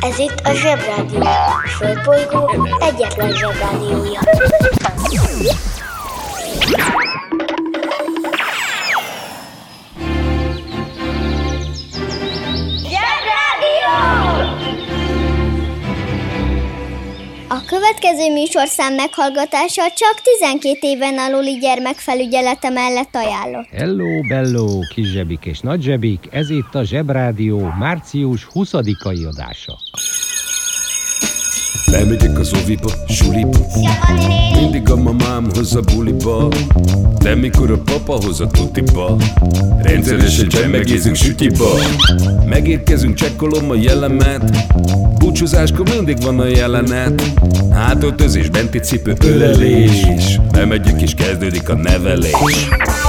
Ez itt a Zsebrádió. Földbolygó egyetlen Zsebrádiója. Következő műsorszám meghallgatása csak 12 éven aluli gyermekfelügyelete mellett ajánlott. Hello, bello, kis zsebik és nagy zsebik, ez itt a Zsebrádió március 20-ai adása. Lemegyek az oviba, suliba. Mindig a mamám hoz a buliba. De mikor a papa hoz a tutiba Rendszeresen csemmegézünk sütiba. Megérkezünk, csekkolom a jellemet. Búcsúzáskor mindig van a jelenet. Hátöltözés, benti cipő, ölelés. Bemegyek és kezdődik a nevelés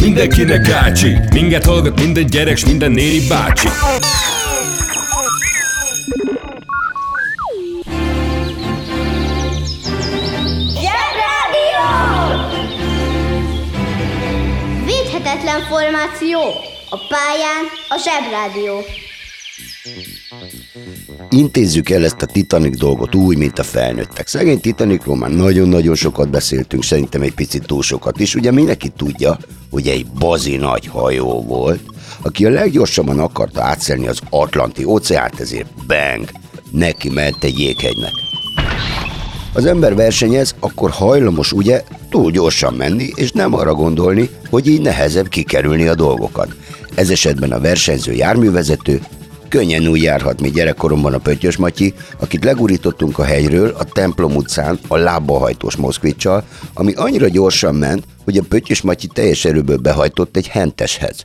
mindenkinek ácsi Minket hallgat minden gyerek, s minden néri bácsi Védhetetlen formáció. A pályán a Zsebrádió. Intézzük el ezt a Titanic dolgot úgy, mint a felnőttek. Szegény Titanicról már nagyon-nagyon sokat beszéltünk, szerintem egy picit túl sokat is. Ugye mindenki tudja, hogy egy bazi nagy hajó volt, aki a leggyorsabban akarta átszelni az Atlanti óceánt, ezért bang, neki ment egy jéghegynek. Az ember versenyez, akkor hajlamos ugye túl gyorsan menni, és nem arra gondolni, hogy így nehezebb kikerülni a dolgokat. Ez esetben a versenyző járművezető könnyen úgy járhat, mint gyerekkoromban a Pöttyös Matyi, akit legurítottunk a hegyről a templom utcán a lábbahajtós moszkvicsal, ami annyira gyorsan ment, hogy a Pöttyös Matyi teljes erőből behajtott egy henteshez.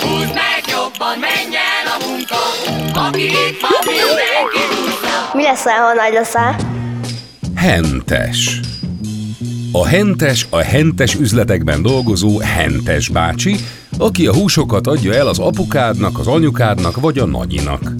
Húzd meg jobban, menj el a munka, aki itt van, mindenki. Mi leszel, ha nagy leszel? Hentes. A hentes a hentes üzletekben dolgozó hentes bácsi, aki a húsokat adja el az apukádnak, az anyukádnak vagy a nagyinak.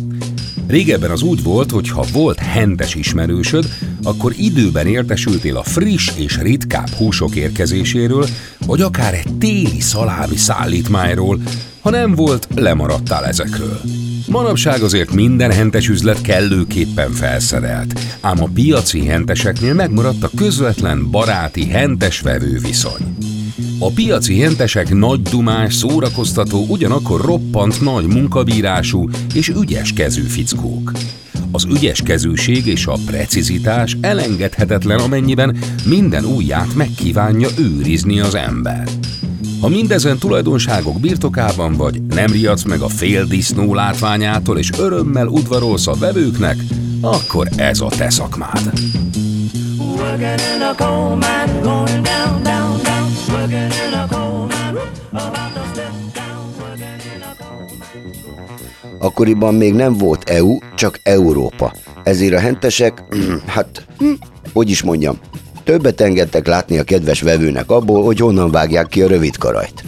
Régebben az úgy volt, hogy ha volt hentes ismerősöd, akkor időben értesültél a friss és ritkább húsok érkezéséről, vagy akár egy téli szalámi szállítmányról, ha nem volt, lemaradtál ezekről. Manapság azért minden hentes üzlet kellőképpen felszerelt, ám a piaci henteseknél megmaradt a közvetlen baráti hentes-vevő viszony. A piaci hentesek nagy dumás, szórakoztató, ugyanakkor roppant nagy munkabírású és ügyes kezű fickók. Az ügyes kezűség és a precizitás elengedhetetlen, amennyiben minden ujját megkívánja őrizni az ember. Ha mindezen tulajdonságok birtokában vagy, nem riadsz meg a fél disznó látványától és örömmel udvarolsz a vevőknek, akkor ez a te szakmád. Working in a coal mine, going down, down, Akkoriban még nem volt EU, csak Európa. Ezért a hentesek, hát, hogy is mondjam, többet engedtek látni a kedves vevőnek abból, hogy honnan vágják ki a rövid karajt.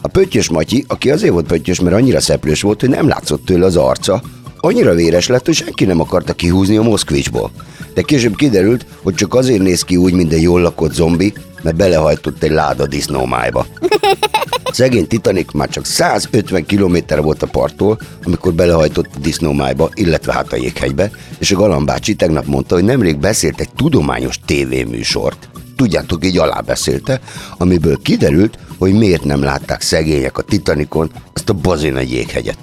A pöttyös Matyi, aki azért volt pöttyös, mert annyira szeplős volt, hogy nem látszott tőle az arca, annyira véres lett, hogy senki nem akarta kihúzni a Moszkvicsból. De később kiderült, hogy csak azért néz ki úgy, mint egy jól lakott zombi, mert belehajtott egy láda disznómájba. Szegény Titanic már csak 150 km volt a parttól, amikor belehajtott a disznómájba, illetve hát a jéghegybe, és a galambácsi tegnap mondta, hogy nemrég beszélt egy tudományos tévéműsort. Tudjátok, így alábeszélte, amiből kiderült, hogy miért nem látták szegények a Titanicon azt a bazin egy jéghegyet.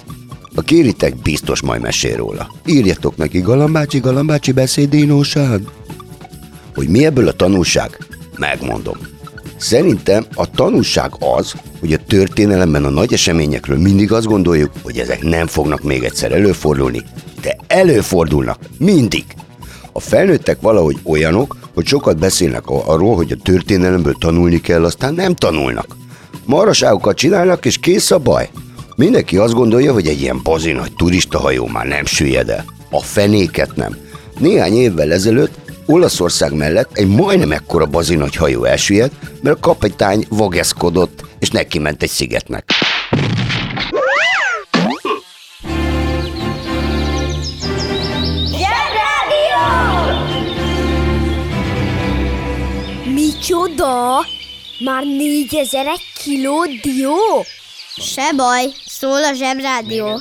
Ha kéritek, biztos majd mesél róla. Írjatok neki, Galambácsi, Galambácsi beszédínóság. Hogy mi ebből a tanulság? Megmondom. Szerintem a tanulság az, hogy a történelemben a nagy eseményekről mindig azt gondoljuk, hogy ezek nem fognak még egyszer előfordulni, de előfordulnak, mindig. A felnőttek valahogy olyanok, hogy sokat beszélnek arról, hogy a történelemből tanulni kell, aztán nem tanulnak. Maraságokat csinálnak, és kész a baj. Mindenki azt gondolja, hogy egy ilyen bazi nagy turistahajó már nem süllyed el. A fenéket nem. Néhány évvel ezelőtt Olaszország mellett egy majdnem ekkora bazi nagy hajó elsüllyedt, mert a kapitány vageszkodott, és neki ment egy szigetnek. Micsoda? Már négyezer kiló dió? Se baj, szól a zsebrádió.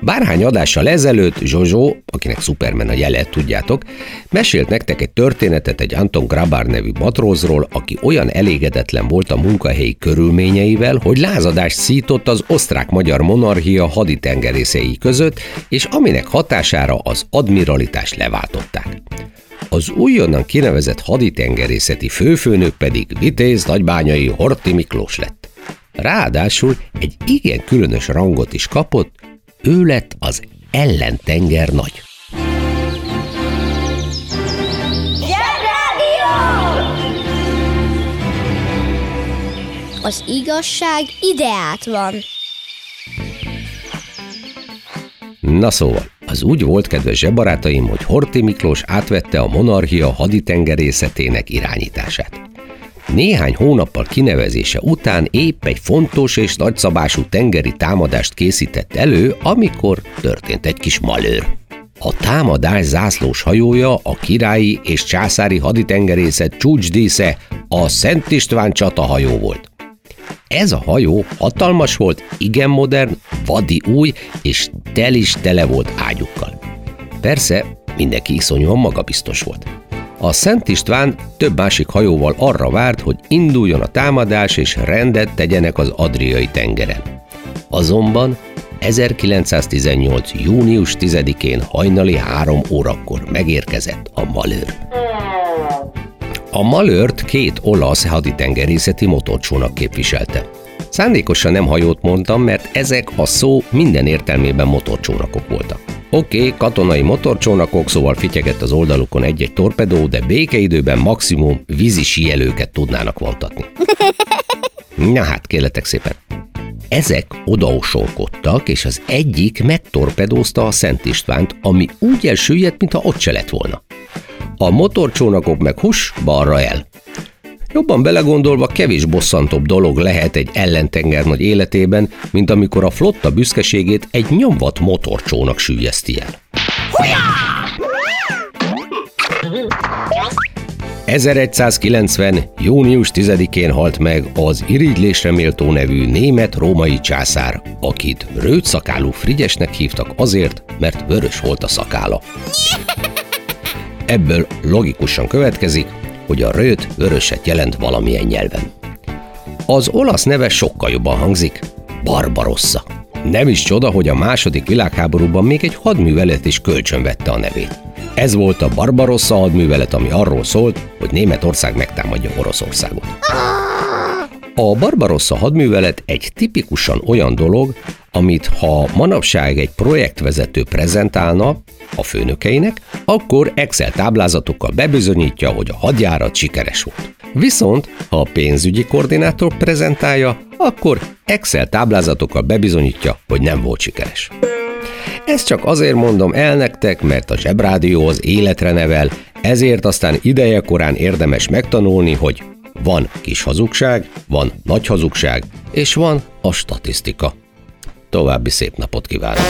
Bárhány adással ezelőtt Zsozsó, akinek Superman a jele, tudjátok, mesélt nektek egy történetet egy Anton Grabar nevű matrózról, aki olyan elégedetlen volt a munkahelyi körülményeivel, hogy lázadást szított az osztrák-magyar monarchia haditengerészei között, és aminek hatására az admiralitást leváltották. Az újonnan kinevezett haditengerészeti főfőnök pedig Vitéz nagybányai Horti Miklós lett. Ráadásul egy igen különös rangot is kapott, ő lett az ellentenger nagy. Az igazság ideát van. Na szóval, az úgy volt, kedves zsebarátaim, hogy Horti Miklós átvette a monarchia haditengerészetének irányítását. Néhány hónappal kinevezése után épp egy fontos és nagyszabású tengeri támadást készített elő, amikor történt egy kis malőr. A támadás zászlós hajója a királyi és császári haditengerészet csúcsdísze a Szent István csatahajó volt. Ez a hajó hatalmas volt, igen modern, vadi új, és tel is tele volt ágyukkal. Persze, mindenki iszonyúan magabiztos volt. A Szent István több másik hajóval arra várt, hogy induljon a támadás és rendet tegyenek az Adriai tengeren. Azonban 1918. június 10-én hajnali három órakor megérkezett a malőr. A malőrt két olasz haditengerészeti motorcsónak képviselte. Szándékosan nem hajót mondtam, mert ezek a szó minden értelmében motorcsónakok voltak. Oké, okay, katonai motorcsónakok, szóval fityegett az oldalukon egy-egy torpedó, de békeidőben maximum vízi síelőket tudnának vontatni. Na hát, kérletek szépen. Ezek odaosolkodtak, és az egyik megtorpedózta a Szent Istvánt, ami úgy elsüllyedt, mintha ott se lett volna. A motorcsónakok meg hus, balra el. Jobban belegondolva kevés bosszantóbb dolog lehet egy ellentenger nagy életében, mint amikor a flotta büszkeségét egy nyomvat motorcsónak sűjeszti el. 1190. június 10-én halt meg az irigylésre méltó nevű német-római császár, akit rőtszakálú Frigyesnek hívtak azért, mert vörös volt a szakála. Ebből logikusan következik, hogy a rőt vöröset jelent valamilyen nyelven. Az olasz neve sokkal jobban hangzik, Barbarossa. Nem is csoda, hogy a második világháborúban még egy hadművelet is kölcsönvette a nevét. Ez volt a Barbarossa hadművelet, ami arról szólt, hogy Németország megtámadja Oroszországot. A Barbarossa hadművelet egy tipikusan olyan dolog, amit ha manapság egy projektvezető prezentálna a főnökeinek, akkor Excel táblázatokkal bebizonyítja, hogy a hadjárat sikeres volt. Viszont, ha a pénzügyi koordinátor prezentálja, akkor Excel táblázatokkal bebizonyítja, hogy nem volt sikeres. Ezt csak azért mondom el nektek, mert a Zsebrádió az életre nevel, ezért aztán ideje korán érdemes megtanulni, hogy van kis hazugság, van nagy hazugság, és van a statisztika. További szép napot kívánok!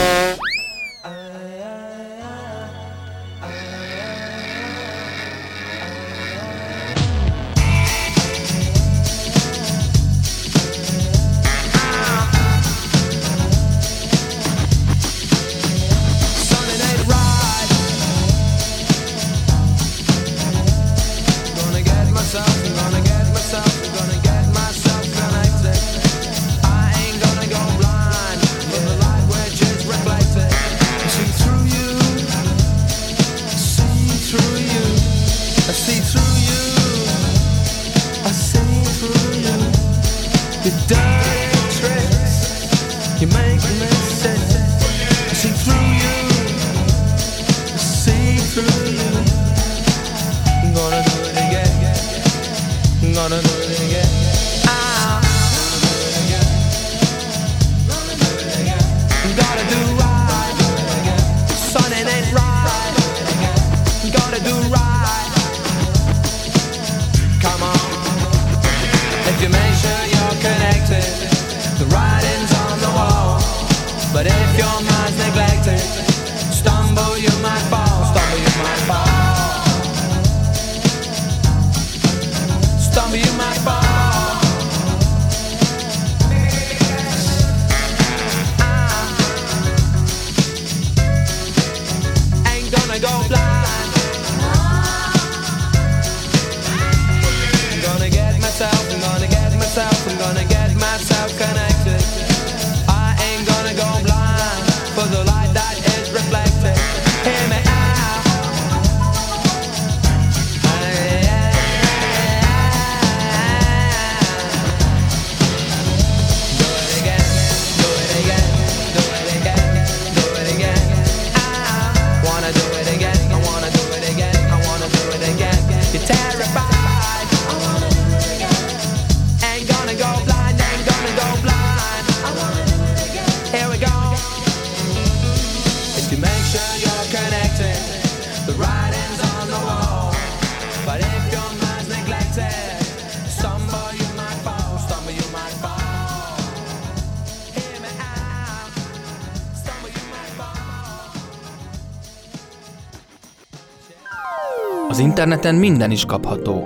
Interneten minden is kapható.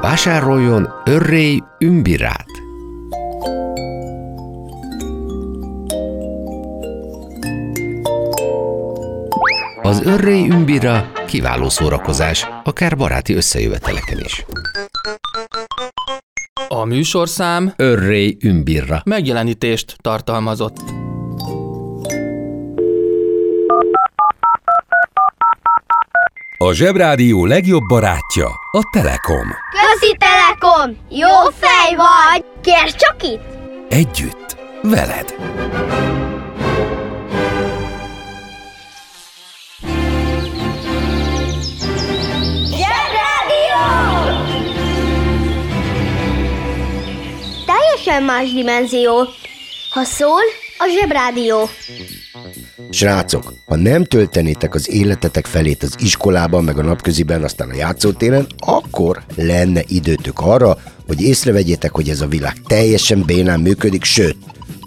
Vásároljon Örrély Ümbirát! Az Örrély Ümbira kiváló szórakozás, akár baráti összejöveteleken is. A műsorszám Örrély Ümbirra. megjelenítést tartalmazott. A Zsebrádió legjobb barátja a Telekom. Közi Telekom! Jó fej vagy! Kérd csak itt! Együtt, veled. Teljesen más dimenzió. Ha szól, a zsebrádió. Srácok, ha nem töltenétek az életetek felét az iskolában, meg a napköziben, aztán a játszótéren, akkor lenne időtök arra, hogy észrevegyétek, hogy ez a világ teljesen bénán működik, sőt,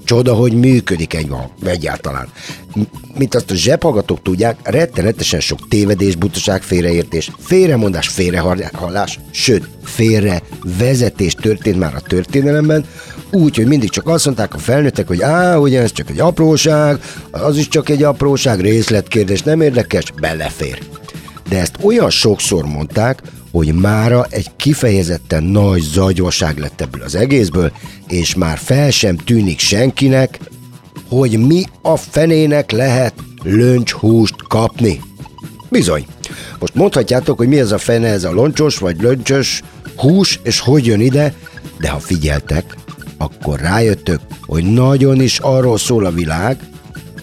csoda, hogy működik egy egyáltalán. M- Mint azt a zsebhallgatók tudják, rettenetesen sok tévedés, butaság, félreértés, félremondás, félrehallás, sőt, félre vezetés történt már a történelemben, úgy, hogy mindig csak azt mondták a felnőttek, hogy á, ugye ez csak egy apróság, az is csak egy apróság, részletkérdés, nem érdekes, belefér. De ezt olyan sokszor mondták, hogy mára egy kifejezetten nagy zagyvaság lett ebből az egészből, és már fel sem tűnik senkinek, hogy mi a fenének lehet löncshúst kapni. Bizony. Most mondhatjátok, hogy mi ez a fene, ez a loncsos vagy löncsös hús, és hogy jön ide, de ha figyeltek, akkor rájöttök, hogy nagyon is arról szól a világ,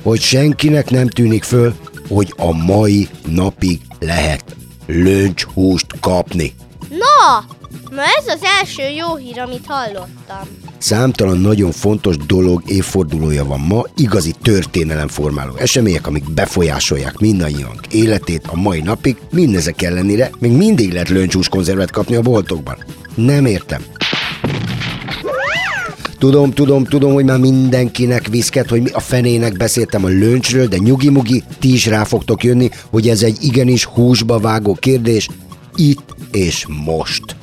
hogy senkinek nem tűnik föl, hogy a mai napig lehet löncshúst kapni. Na, na ez az első jó hír, amit hallottam. Számtalan nagyon fontos dolog évfordulója van ma, igazi történelemformáló események, amik befolyásolják mindannyiunk életét a mai napig, mindezek ellenére még mindig lehet löncshús konzervet kapni a boltokban. Nem értem. Tudom, tudom, tudom, hogy már mindenkinek viszket, hogy mi a fenének beszéltem a löncsről, de nyugi-mugi, ti is rá fogtok jönni, hogy ez egy igenis húsba vágó kérdés, itt és most.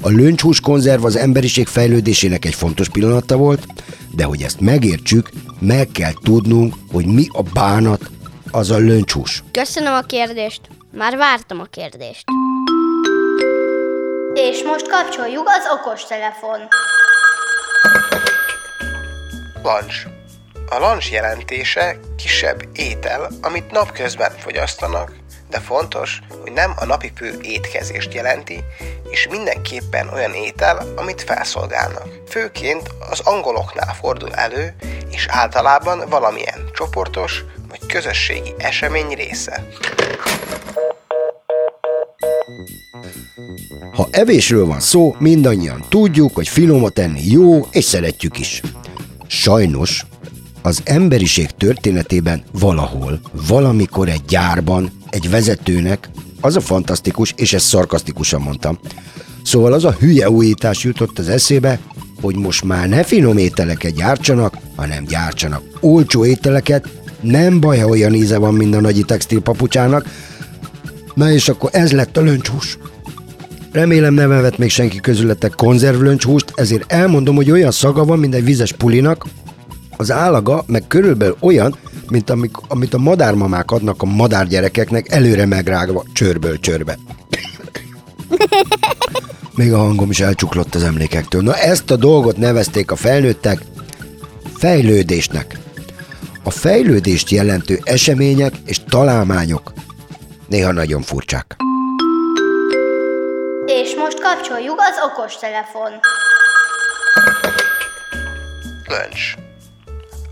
A löncshús konzerv az emberiség fejlődésének egy fontos pillanata volt, de hogy ezt megértsük, meg kell tudnunk, hogy mi a bánat az a löncshús. Köszönöm a kérdést. Már vártam a kérdést. És most kapcsoljuk az okos telefon. Lunch. A lunch jelentése kisebb étel, amit napközben fogyasztanak, de fontos, hogy nem a napi fő étkezést jelenti, és mindenképpen olyan étel, amit felszolgálnak. Főként az angoloknál fordul elő, és általában valamilyen csoportos vagy közösségi esemény része. Ha evésről van szó, mindannyian tudjuk, hogy finomat enni jó, és szeretjük is. Sajnos az emberiség történetében valahol, valamikor egy gyárban, egy vezetőnek, az a fantasztikus, és ezt szarkasztikusan mondtam, szóval az a hülye újítás jutott az eszébe, hogy most már ne finom ételeket gyártsanak, hanem gyártsanak olcsó ételeket, nem baj, ha olyan íze van, mint a nagyi textilpapucsának, na és akkor ez lett a löncshús. Remélem nem evett még senki közületek konzervlöncshúst, ezért elmondom, hogy olyan szaga van, mint egy vizes pulinak, az állaga meg körülbelül olyan, mint amik, amit a madármamák adnak a madárgyerekeknek előre megrágva csörből csörbe. Még a hangom is elcsuklott az emlékektől. Na ezt a dolgot nevezték a felnőttek fejlődésnek. A fejlődést jelentő események és találmányok néha nagyon furcsák. Kapcsoljuk az okostelefon. Löncs.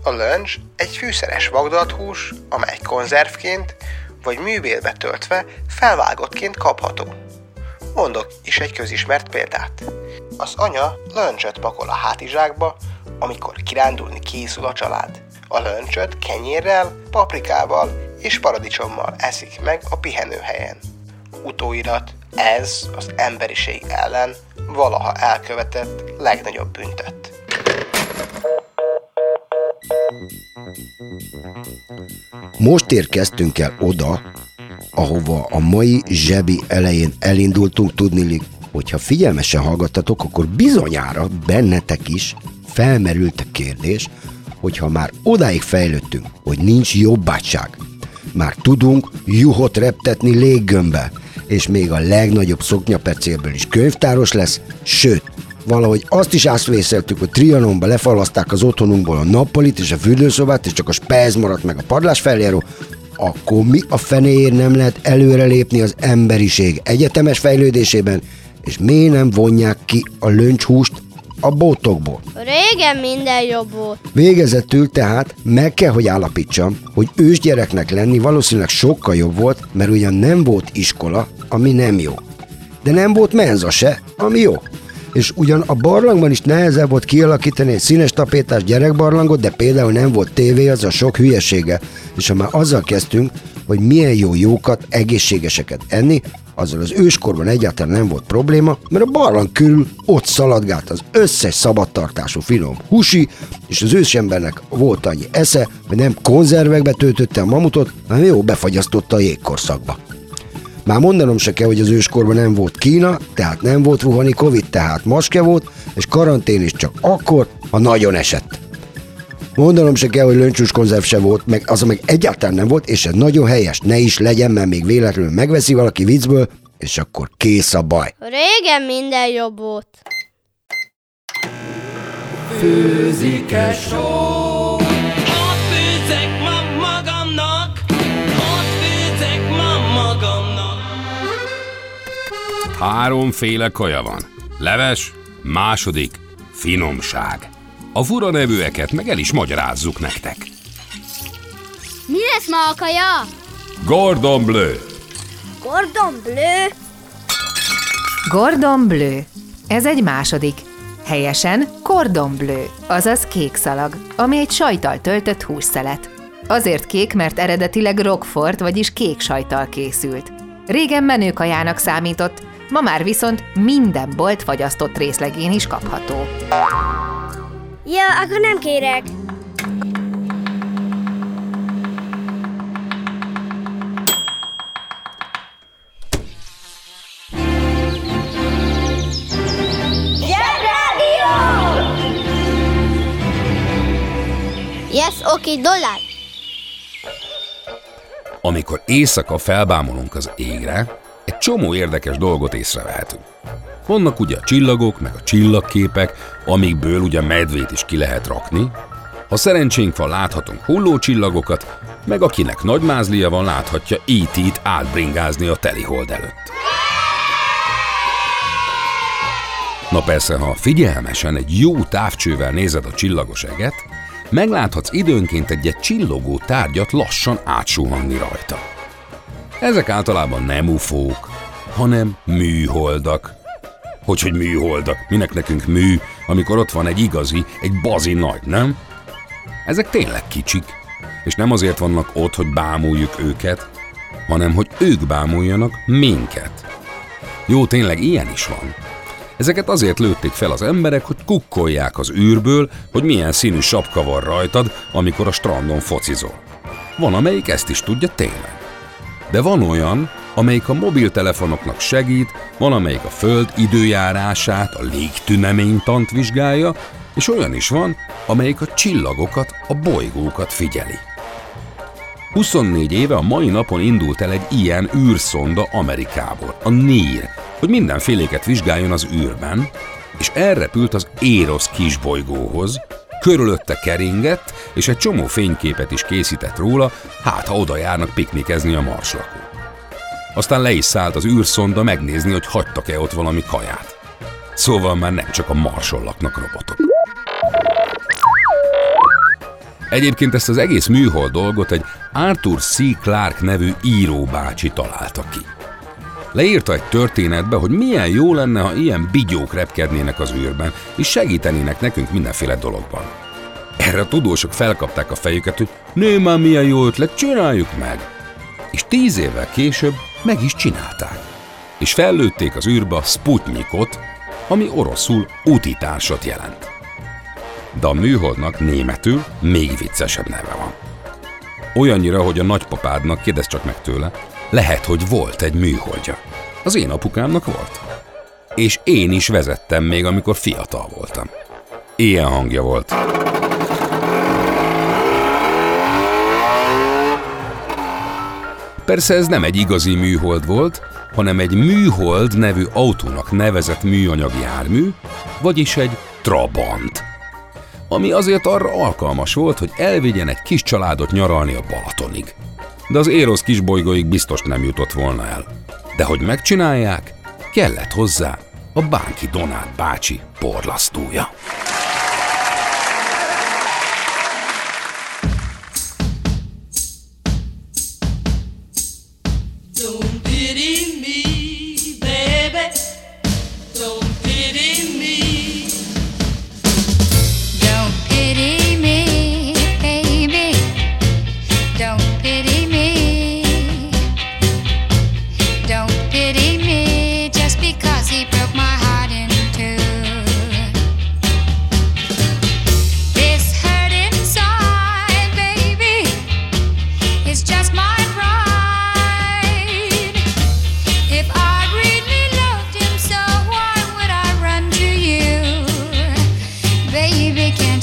A löncs egy fűszeres vagdalathús, amely konzervként vagy művélbe töltve felvágottként kapható. Mondok is egy közismert példát. Az anya löncsöt pakol a hátizsákba, amikor kirándulni készül a család. A löncsöt kenyérrel, paprikával és paradicsommal eszik meg a pihenőhelyen. Utóirat, ez az emberiség ellen valaha elkövetett legnagyobb büntet. Most érkeztünk el oda, ahova a mai zsebi elején elindultunk tudnilik, hogyha figyelmesen hallgattatok, akkor bizonyára bennetek is felmerült a kérdés, hogyha már odáig fejlődtünk, hogy nincs jobbátság, már tudunk juhot reptetni léggömbbe, és még a legnagyobb szoknyapercélből is könyvtáros lesz, sőt, valahogy azt is átvészeltük, hogy Trianonba lefalaszták az otthonunkból a nappalit és a fürdőszobát, és csak a spez maradt meg a padlás feljáró, akkor mi a fenéért nem lehet előrelépni az emberiség egyetemes fejlődésében, és miért nem vonják ki a löncshúst a bótokból? Régen minden jobb volt. Végezetül tehát meg kell, hogy állapítsam, hogy ősgyereknek lenni valószínűleg sokkal jobb volt, mert ugyan nem volt iskola, ami nem jó. De nem volt menza se, ami jó. És ugyan a barlangban is nehezebb volt kialakítani egy színes tapétás gyerekbarlangot, de például nem volt tévé, az a sok hülyesége. És ha már azzal kezdtünk, hogy milyen jó jókat, egészségeseket enni, azzal az őskorban egyáltalán nem volt probléma, mert a barlang körül ott szaladgált az összes szabadtartású finom húsi, és az ősembernek volt annyi esze, hogy nem konzervekbe töltötte a mamutot, hanem jó befagyasztotta a jégkorszakba. Már mondanom se kell, hogy az őskorban nem volt Kína, tehát nem volt Wuhani Covid, tehát maske volt, és karantén is csak akkor, ha nagyon esett. Mondanom se kell, hogy löncsús konzerv se volt, meg az meg egyáltalán nem volt, és ez nagyon helyes, ne is legyen, mert még véletlenül megveszi valaki viccből, és akkor kész a baj. Régen minden jobb volt. Főzik-e só? Ott főzek ma magamnak, ott főzek ma magamnak. Háromféle kaja van. Leves, második, finomság. A fura nevűeket meg el is magyarázzuk nektek. Mi lesz ma a kaja? Gordon Bleu. Gordon Bleu? Gordon Bleu. Ez egy második. Helyesen cordon bleu, azaz kék szalag, ami egy sajtal töltött hússzelet. Azért kék, mert eredetileg rockfort, vagyis kék sajtal készült. Régen menőkajának számított, ma már viszont minden bolt fagyasztott részlegén is kapható. Ja, akkor nem kérek. Yes, oké, okay, dollár. Amikor éjszaka felbámolunk az égre, egy csomó érdekes dolgot észrevehetünk. Vannak ugye a csillagok, meg a csillagképek, amikből ugye medvét is ki lehet rakni. Ha szerencsénk van, láthatunk hullócsillagokat, meg akinek nagy mázlia van, láthatja E.T.-t átbringázni a telihold előtt. Na persze, ha figyelmesen egy jó távcsővel nézed a csillagos eget, megláthatsz időnként egy-egy csillogó tárgyat lassan átsuhanni rajta. Ezek általában nem ufók, hanem műholdak. Hogy, hogy műholdak? Minek nekünk mű, amikor ott van egy igazi, egy bazi nagy, nem? Ezek tényleg kicsik, és nem azért vannak ott, hogy bámuljuk őket, hanem hogy ők bámuljanak minket. Jó, tényleg ilyen is van. Ezeket azért lőtték fel az emberek, hogy kukkolják az űrből, hogy milyen színű sapka van rajtad, amikor a strandon focizol. Van, amelyik ezt is tudja tényleg. De van olyan, amelyik a mobiltelefonoknak segít, van, amelyik a Föld időjárását, a légtüneménytant vizsgálja, és olyan is van, amelyik a csillagokat, a bolygókat figyeli. 24 éve a mai napon indult el egy ilyen űrszonda Amerikából, a NIR, hogy mindenféléket vizsgáljon az űrben, és elrepült az Érosz kisbolygóhoz, körülötte keringett, és egy csomó fényképet is készített róla, hát ha oda járnak piknikezni a marslakók. Aztán le is szállt az űrszonda megnézni, hogy hagytak-e ott valami kaját. Szóval már nem csak a marson laknak robotok. Egyébként ezt az egész műhold dolgot egy Arthur C. Clarke nevű íróbácsi találta ki. Leírta egy történetbe, hogy milyen jó lenne, ha ilyen bigyók repkednének az űrben, és segítenének nekünk mindenféle dologban. Erre a tudósok felkapták a fejüket, hogy nő már milyen jó ötlet, csináljuk meg! És tíz évvel később meg is csinálták. És fellőtték az űrbe Sputnikot, ami oroszul útitársat jelent. De a műholdnak németül még viccesebb neve van. Olyannyira, hogy a nagypapádnak, kérdez csak meg tőle, lehet, hogy volt egy műholdja. Az én apukámnak volt. És én is vezettem még, amikor fiatal voltam. Ilyen hangja volt. Persze ez nem egy igazi műhold volt, hanem egy műhold nevű autónak nevezett műanyag jármű, vagyis egy Trabant. Ami azért arra alkalmas volt, hogy elvigyen egy kis családot nyaralni a Balatonig. De az Érosz kisbolygóig biztos nem jutott volna el. De hogy megcsinálják, kellett hozzá a Bánki Donát bácsi porlasztója.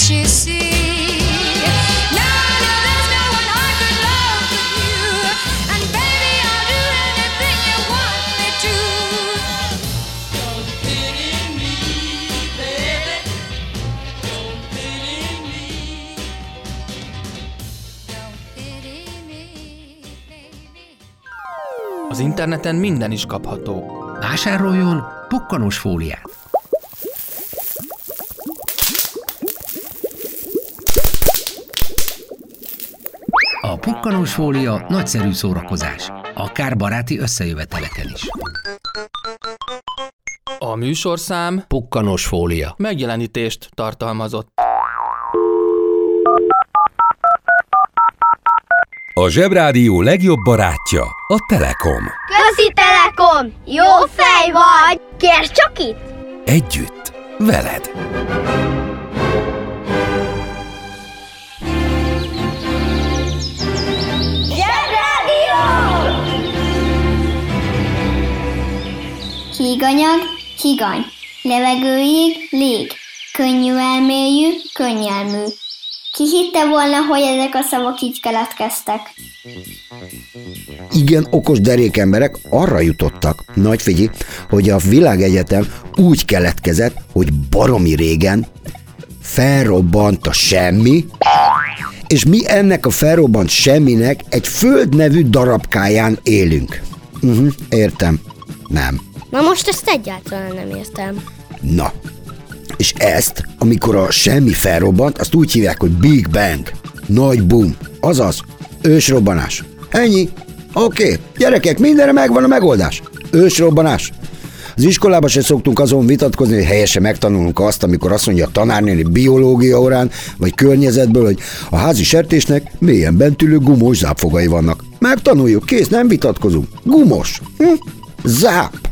Az interneten minden is kapható. Vásároljon pukkanós fóliát. A pukkanós fólia nagyszerű szórakozás, akár baráti összejöveteleken is. A műsorszám Pukkanós fólia. megjelenítést tartalmazott. A Zsebrádió legjobb barátja a Telekom. Közi Telekom! Jó fej vagy! Kérd csak itt! Együtt, veled. Híganyag, higany. Levegőig, lég. Könnyű elmélyű, könnyelmű. Ki hitte volna, hogy ezek a szavak így keletkeztek? Igen, okos derék emberek arra jutottak, nagy figyelj, hogy a világegyetem úgy keletkezett, hogy baromi régen felrobbant a semmi, és mi ennek a felrobbant semminek egy föld nevű darabkáján élünk. Uh-huh, értem. Nem. Na most ezt egyáltalán nem értem. Na, És ezt, amikor a semmi felrobbant, azt úgy hívják, hogy Big Bang. Nagy boom. Azaz, ősrobbanás. Ennyi. Oké, okay. gyerekek, mindenre megvan a megoldás. Ősrobbanás. Az iskolában se szoktunk azon vitatkozni, hogy helyesen megtanulunk azt, amikor azt mondja a tanárnéni biológia órán, vagy környezetből, hogy a házi sertésnek mélyen bentülő gumós zápfogai vannak. Megtanuljuk, kész, nem vitatkozunk. Gumos. Hm? Záp.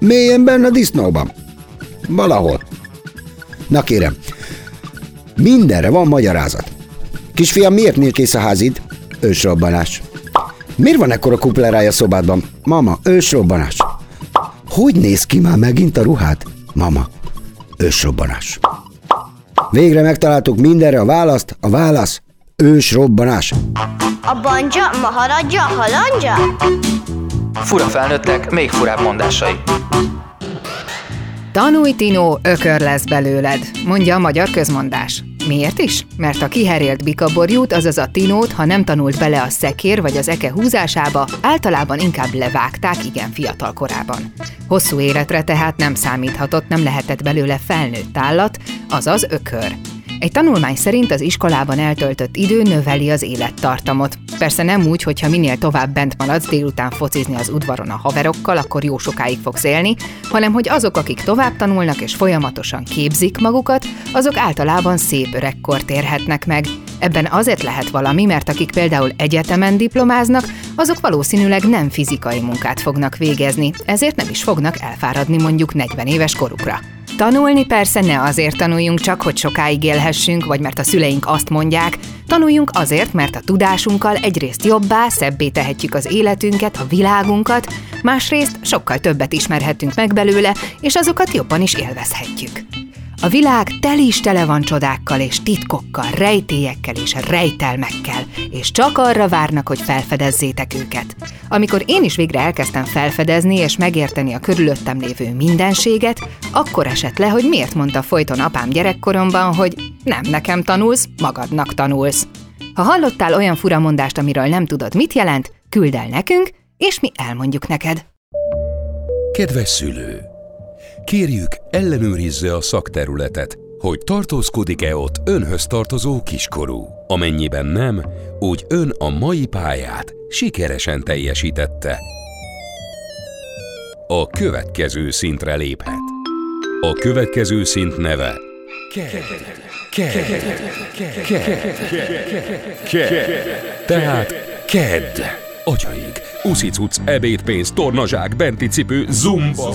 Mélyen benne a disznóban. Valahol. Na kérem, mindenre van magyarázat. Kisfiam, miért nél kész a házid? Ősrobbanás. Miért van ekkora kuplerája szobádban? Mama, ősrobbanás. Hogy néz ki már megint a ruhát? Mama, ősrobbanás. Végre megtaláltuk mindenre a választ, a válasz ősrobbanás. A banja, maharadja, halandja? Fura felnőttek, még furább mondásai. Tanulj, Tinó, ökör lesz belőled, mondja a magyar közmondás. Miért is? Mert a kiherélt bikaborjút, azaz a tinót, ha nem tanult bele a szekér vagy az eke húzásába, általában inkább levágták igen fiatal korában. Hosszú életre tehát nem számíthatott, nem lehetett belőle felnőtt állat, azaz ökör. Egy tanulmány szerint az iskolában eltöltött idő növeli az élettartamot. Persze nem úgy, hogyha minél tovább bent maradsz délután focizni az udvaron a haverokkal, akkor jó sokáig fogsz élni, hanem hogy azok, akik tovább tanulnak és folyamatosan képzik magukat, azok általában szép öregkort érhetnek meg. Ebben azért lehet valami, mert akik például egyetemen diplomáznak, azok valószínűleg nem fizikai munkát fognak végezni, ezért nem is fognak elfáradni mondjuk 40 éves korukra. Tanulni persze ne azért tanuljunk csak, hogy sokáig élhessünk, vagy mert a szüleink azt mondják, tanuljunk azért, mert a tudásunkkal egyrészt jobbá, szebbé tehetjük az életünket, a világunkat, másrészt sokkal többet ismerhetünk meg belőle, és azokat jobban is élvezhetjük. A világ tel is tele van csodákkal és titkokkal, rejtélyekkel és rejtelmekkel, és csak arra várnak, hogy felfedezzétek őket. Amikor én is végre elkezdtem felfedezni és megérteni a körülöttem lévő mindenséget, akkor esett le, hogy miért mondta folyton apám gyerekkoromban, hogy nem nekem tanulsz, magadnak tanulsz. Ha hallottál olyan furamondást, amiről nem tudod, mit jelent, küld el nekünk, és mi elmondjuk neked. Kedves szülő! Kérjük, ellenőrizze a szakterületet, hogy tartózkodik-e ott önhöz tartozó kiskorú. Amennyiben nem, úgy ön a mai pályát sikeresen teljesítette. A következő szintre léphet. A következő szint neve Ked. Ked. Ked. Ked. Tehát kedd. Agyaig. Uszicuc, ebédpénz, tornazsák, benti cipő, zumba.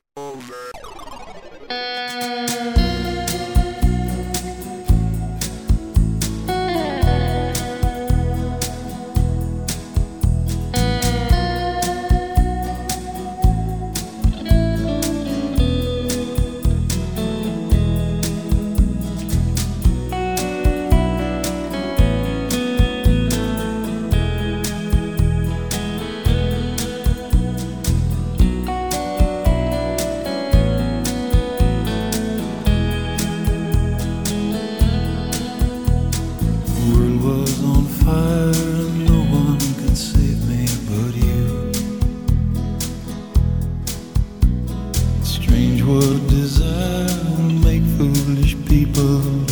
people.